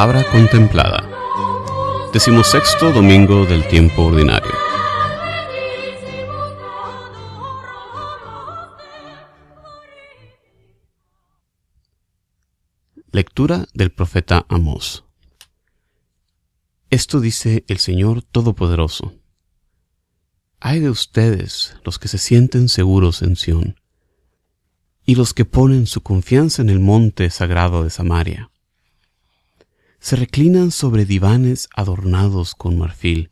La palabra contemplada. Decimosexto domingo del tiempo ordinario. Lectura del profeta Amós. Esto dice el Señor Todopoderoso. Hay de ustedes los que se sienten seguros en Sión y los que ponen su confianza en el monte sagrado de Samaria. Se reclinan sobre divanes adornados con marfil,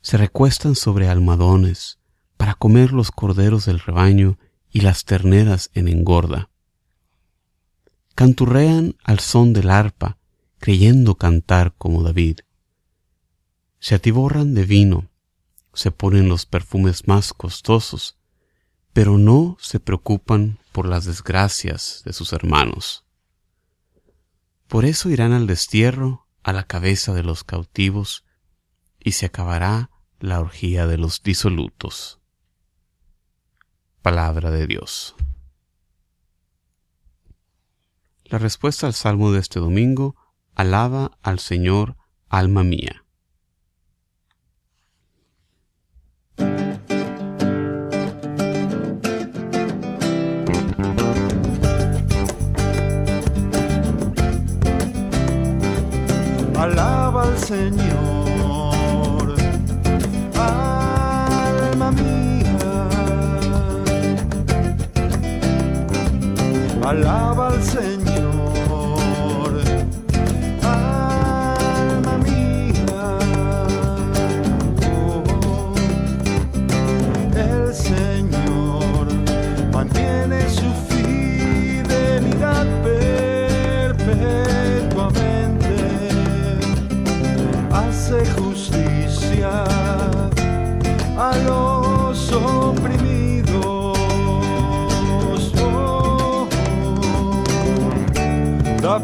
se recuestan sobre almadones para comer los corderos del rebaño y las terneras en engorda. Canturrean al son del arpa, creyendo cantar como David. Se atiborran de vino, se ponen los perfumes más costosos, pero no se preocupan por las desgracias de sus hermanos. Por eso irán al destierro a la cabeza de los cautivos, y se acabará la orgía de los disolutos. Palabra de Dios. La respuesta al salmo de este domingo, alaba al Señor, alma mía. Al Señor, alma mía. Alaba al Señor, a los oprimidos. Oh, da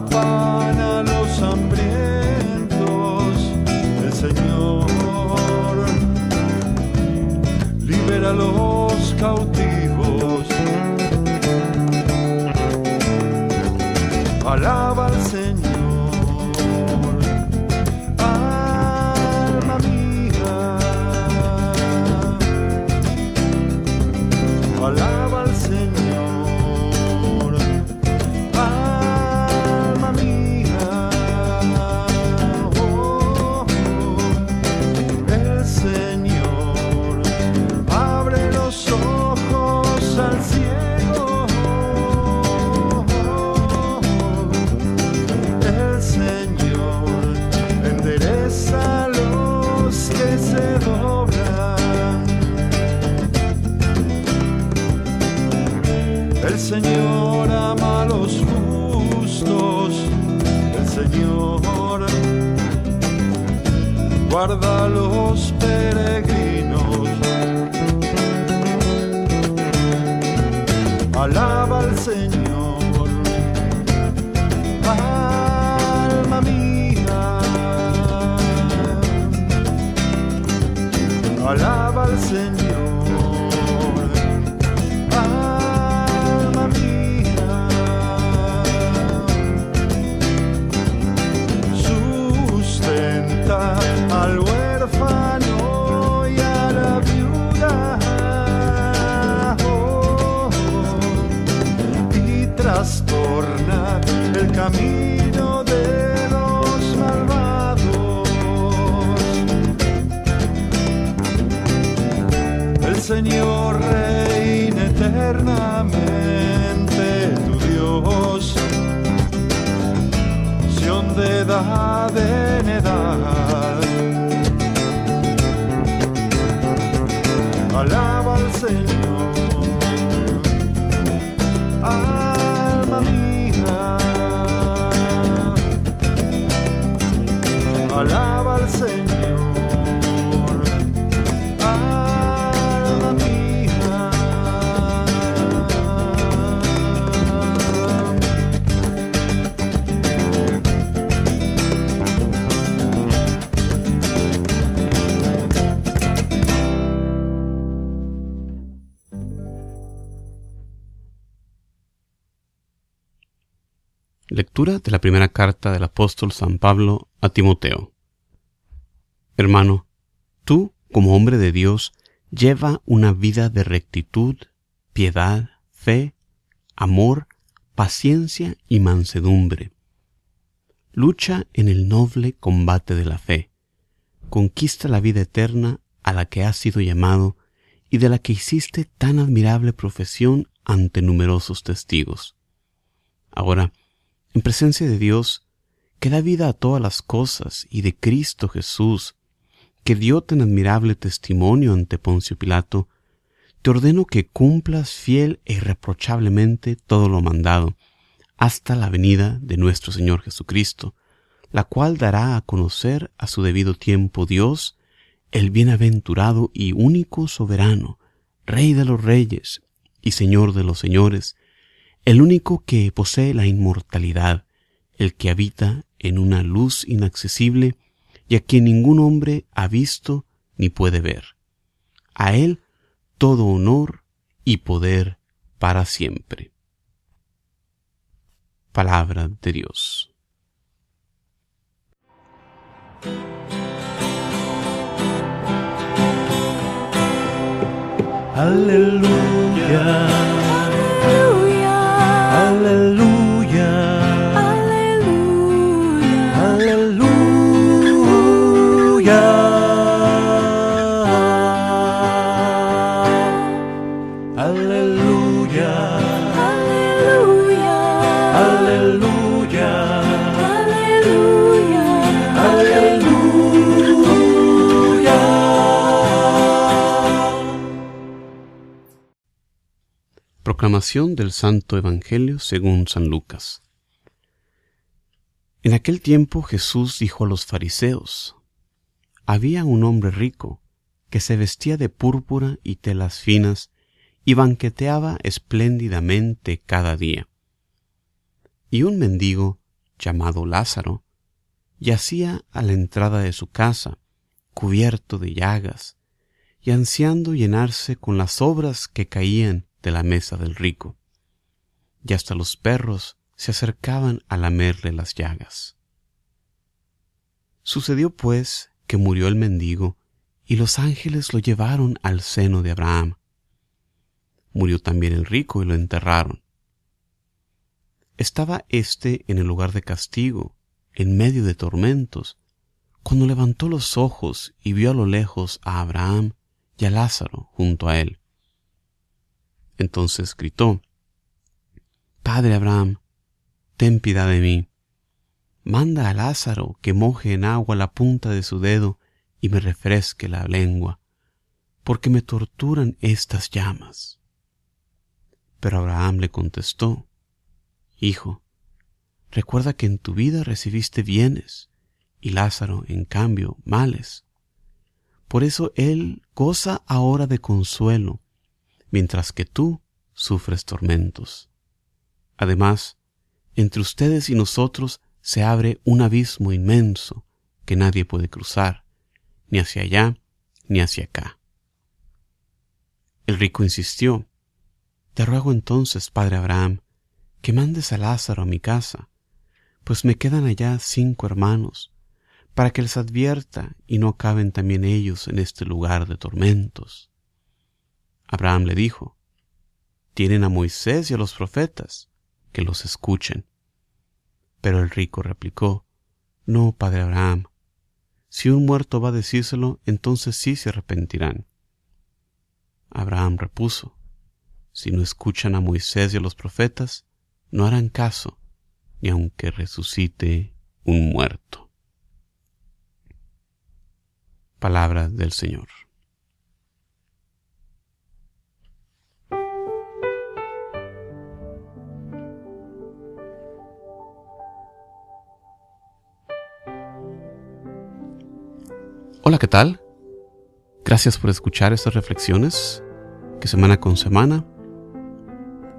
El Señor ama a los justos. El Señor guarda a los peregrinos. Alaba al Señor alma mía. Alaba al Señor, Alaba al Señor Lectura de la primera carta del apóstol San Pablo a Timoteo. Hermano, tú, como hombre de Dios, lleva una vida de rectitud, piedad, fe, amor, paciencia y mansedumbre. Lucha en el noble combate de la fe. Conquista la vida eterna a la que has sido llamado y de la que hiciste tan admirable profesión ante numerosos testigos. Ahora, en presencia de Dios, que da vida a todas las cosas, y de Cristo Jesús, que dio tan admirable testimonio ante Poncio Pilato, te ordeno que cumplas fiel e irreprochablemente todo lo mandado, hasta la venida de nuestro Señor Jesucristo, la cual dará a conocer a su debido tiempo Dios, el bienaventurado y único soberano, Rey de los reyes y Señor de los señores, el único que posee la inmortalidad, el que habita en una luz inaccesible y a quien ningún hombre ha visto ni puede ver. A él todo honor y poder para siempre. Palabra de Dios. Aleluya. Aleluya. Aleluya. Aleluya. Aleluya. Proclamación del Santo Evangelio según San Lucas. En aquel tiempo Jesús dijo a los fariseos, Había un hombre rico que se vestía de púrpura y telas finas y banqueteaba espléndidamente cada día. Y un mendigo, llamado Lázaro, yacía a la entrada de su casa, cubierto de llagas, y ansiando llenarse con las sobras que caían de la mesa del rico. Y hasta los perros se acercaban a lamerle las llagas. Sucedió pues que murió el mendigo, y los ángeles lo llevaron al seno de Abraham. Murió también el rico y lo enterraron. Estaba éste en el lugar de castigo, en medio de tormentos, cuando levantó los ojos y vio a lo lejos a Abraham y a Lázaro junto a él. Entonces gritó, Padre Abraham, ten piedad de mí. Manda a Lázaro que moje en agua la punta de su dedo y me refresque la lengua, porque me torturan estas llamas. Pero Abraham le contestó, Hijo, recuerda que en tu vida recibiste bienes y Lázaro, en cambio, males. Por eso él goza ahora de consuelo, mientras que tú sufres tormentos. Además, entre ustedes y nosotros se abre un abismo inmenso que nadie puede cruzar, ni hacia allá ni hacia acá. El rico insistió, Te ruego entonces, padre Abraham, que mandes a Lázaro a mi casa, pues me quedan allá cinco hermanos, para que les advierta y no acaben también ellos en este lugar de tormentos. Abraham le dijo, Tienen a Moisés y a los profetas, que los escuchen. Pero el rico replicó, No, padre Abraham, si un muerto va a decírselo, entonces sí se arrepentirán. Abraham repuso, Si no escuchan a Moisés y a los profetas, no harán caso, ni aunque resucite un muerto. Palabra del Señor. Hola, ¿qué tal? Gracias por escuchar estas reflexiones que semana con semana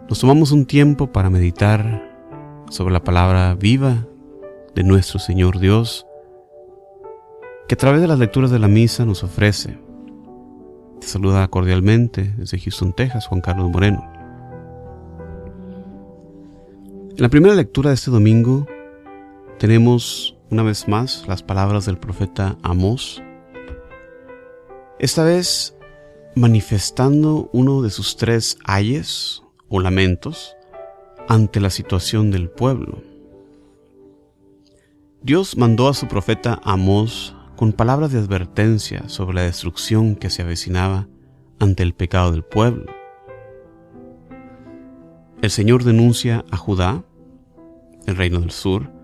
nos tomamos un tiempo para meditar sobre la palabra viva de nuestro Señor Dios que a través de las lecturas de la misa nos ofrece. Te saluda cordialmente desde Houston, Texas, Juan Carlos Moreno. En la primera lectura de este domingo tenemos una vez más las palabras del profeta Amós, esta vez manifestando uno de sus tres ayes o lamentos ante la situación del pueblo. Dios mandó a su profeta Amós con palabras de advertencia sobre la destrucción que se avecinaba ante el pecado del pueblo. El Señor denuncia a Judá, el reino del sur,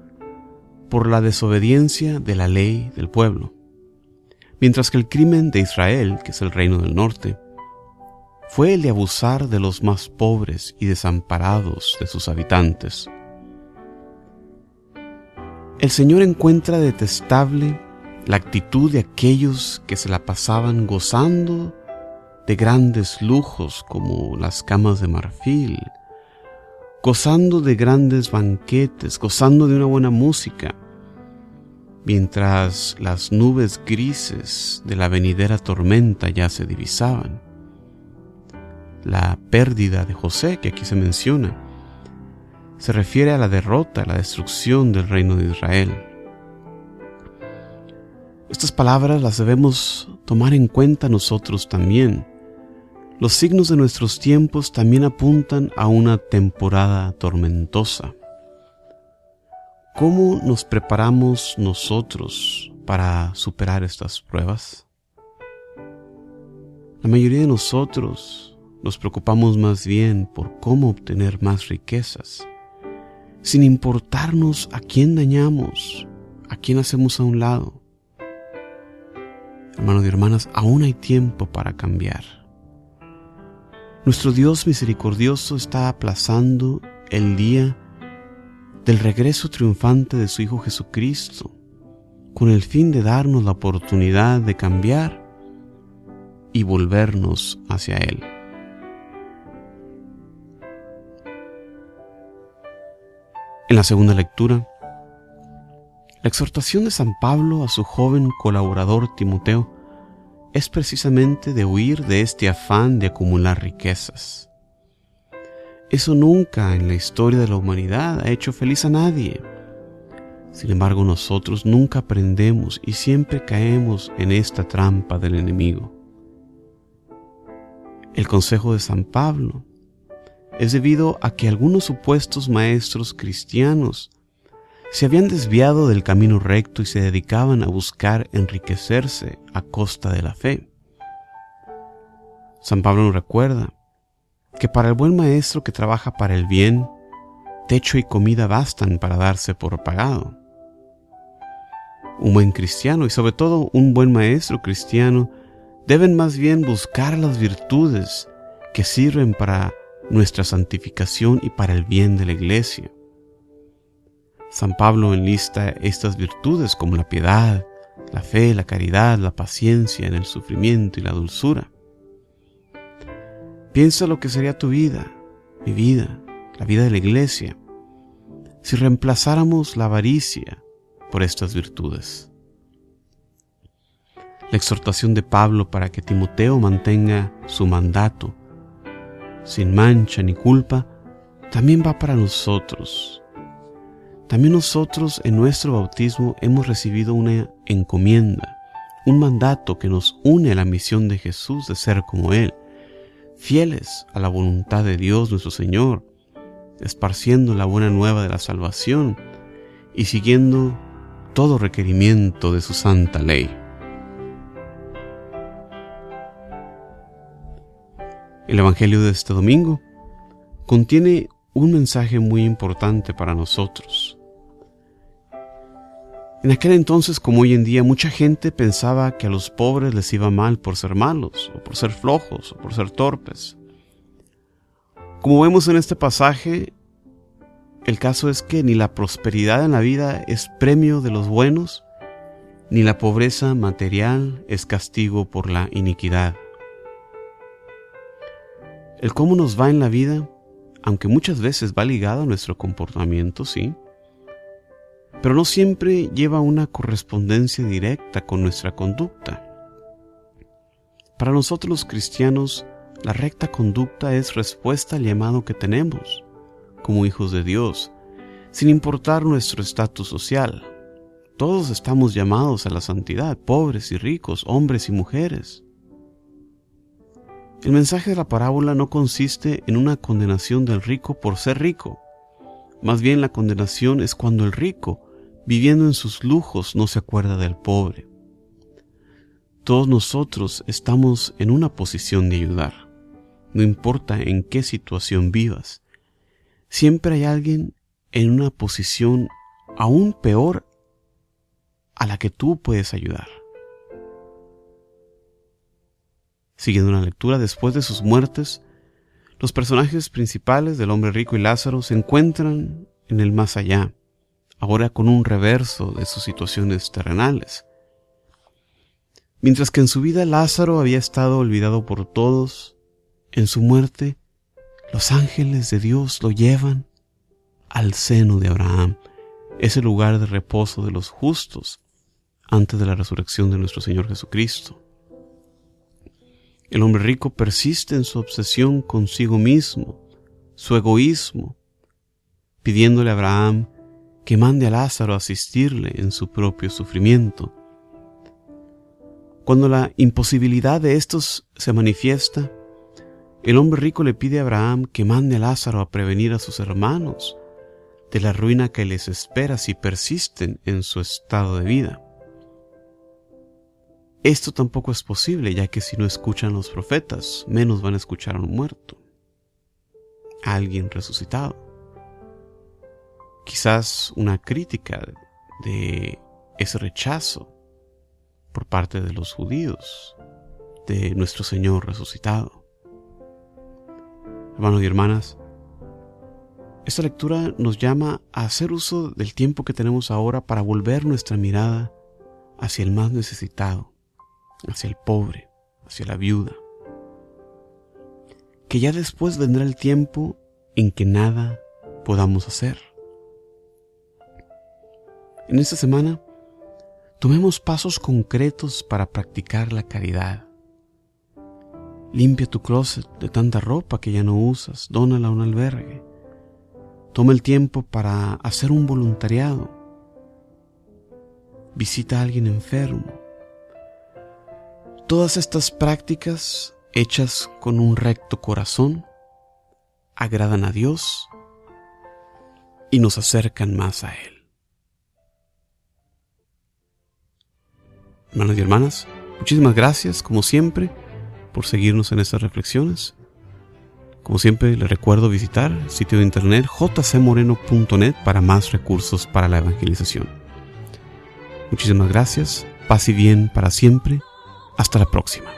por la desobediencia de la ley del pueblo, mientras que el crimen de Israel, que es el reino del norte, fue el de abusar de los más pobres y desamparados de sus habitantes. El Señor encuentra detestable la actitud de aquellos que se la pasaban gozando de grandes lujos como las camas de marfil, gozando de grandes banquetes, gozando de una buena música, mientras las nubes grises de la venidera tormenta ya se divisaban la pérdida de José, que aquí se menciona, se refiere a la derrota, a la destrucción del reino de Israel. Estas palabras las debemos tomar en cuenta nosotros también. Los signos de nuestros tiempos también apuntan a una temporada tormentosa. ¿Cómo nos preparamos nosotros para superar estas pruebas? La mayoría de nosotros nos preocupamos más bien por cómo obtener más riquezas, sin importarnos a quién dañamos, a quién hacemos a un lado. Hermanos y hermanas, aún hay tiempo para cambiar. Nuestro Dios misericordioso está aplazando el día del regreso triunfante de su Hijo Jesucristo, con el fin de darnos la oportunidad de cambiar y volvernos hacia Él. En la segunda lectura, la exhortación de San Pablo a su joven colaborador Timoteo es precisamente de huir de este afán de acumular riquezas. Eso nunca en la historia de la humanidad ha hecho feliz a nadie. Sin embargo, nosotros nunca aprendemos y siempre caemos en esta trampa del enemigo. El consejo de San Pablo es debido a que algunos supuestos maestros cristianos se habían desviado del camino recto y se dedicaban a buscar enriquecerse a costa de la fe. San Pablo nos recuerda que para el buen maestro que trabaja para el bien, techo y comida bastan para darse por pagado. Un buen cristiano y sobre todo un buen maestro cristiano deben más bien buscar las virtudes que sirven para nuestra santificación y para el bien de la iglesia. San Pablo enlista estas virtudes como la piedad, la fe, la caridad, la paciencia en el sufrimiento y la dulzura. Piensa lo que sería tu vida, mi vida, la vida de la iglesia, si reemplazáramos la avaricia por estas virtudes. La exhortación de Pablo para que Timoteo mantenga su mandato sin mancha ni culpa, también va para nosotros. También nosotros en nuestro bautismo hemos recibido una encomienda, un mandato que nos une a la misión de Jesús de ser como Él, fieles a la voluntad de Dios nuestro Señor, esparciendo la buena nueva de la salvación y siguiendo todo requerimiento de su santa ley. El Evangelio de este domingo contiene un mensaje muy importante para nosotros. En aquel entonces, como hoy en día, mucha gente pensaba que a los pobres les iba mal por ser malos, o por ser flojos, o por ser torpes. Como vemos en este pasaje, el caso es que ni la prosperidad en la vida es premio de los buenos, ni la pobreza material es castigo por la iniquidad. El cómo nos va en la vida, aunque muchas veces va ligado a nuestro comportamiento, sí, pero no siempre lleva una correspondencia directa con nuestra conducta. Para nosotros los cristianos, la recta conducta es respuesta al llamado que tenemos como hijos de Dios sin importar nuestro estatus social. Todos estamos llamados a la santidad, pobres y ricos, hombres y mujeres. El mensaje de la parábola no consiste en una condenación del rico por ser rico. Más bien la condenación es cuando el rico, viviendo en sus lujos, no se acuerda del pobre. Todos nosotros estamos en una posición de ayudar, no importa en qué situación vivas. Siempre hay alguien en una posición aún peor a la que tú puedes ayudar. Siguiendo una lectura, después de sus muertes, los personajes principales del hombre rico y Lázaro se encuentran en el más allá, ahora con un reverso de sus situaciones terrenales. Mientras que en su vida Lázaro había estado olvidado por todos, en su muerte los ángeles de Dios lo llevan al seno de Abraham, ese lugar de reposo de los justos antes de la resurrección de nuestro Señor Jesucristo. El hombre rico persiste en su obsesión consigo mismo, su egoísmo, pidiéndole a Abraham que mande a Lázaro a asistirle en su propio sufrimiento. Cuando la imposibilidad de estos se manifiesta, el hombre rico le pide a Abraham que mande a Lázaro a prevenir a sus hermanos de la ruina que les espera si persisten en su estado de vida. Esto tampoco es posible, ya que si no escuchan los profetas, menos van a escuchar a un muerto, a alguien resucitado. Quizás una crítica de ese rechazo por parte de los judíos de nuestro Señor resucitado. Hermanos y hermanas, esta lectura nos llama a hacer uso del tiempo que tenemos ahora para volver nuestra mirada hacia el más necesitado, hacia el pobre, hacia la viuda. Que ya después vendrá el tiempo en que nada podamos hacer. En esta semana, tomemos pasos concretos para practicar la caridad. Limpia tu closet de tanta ropa que ya no usas, dónala a un albergue. Toma el tiempo para hacer un voluntariado. Visita a alguien enfermo. Todas estas prácticas hechas con un recto corazón agradan a Dios y nos acercan más a Él. Hermanos y hermanas, muchísimas gracias, como siempre, por seguirnos en estas reflexiones. Como siempre, les recuerdo visitar el sitio de internet jcmoreno.net para más recursos para la evangelización. Muchísimas gracias, paz y bien para siempre. Hasta la próxima.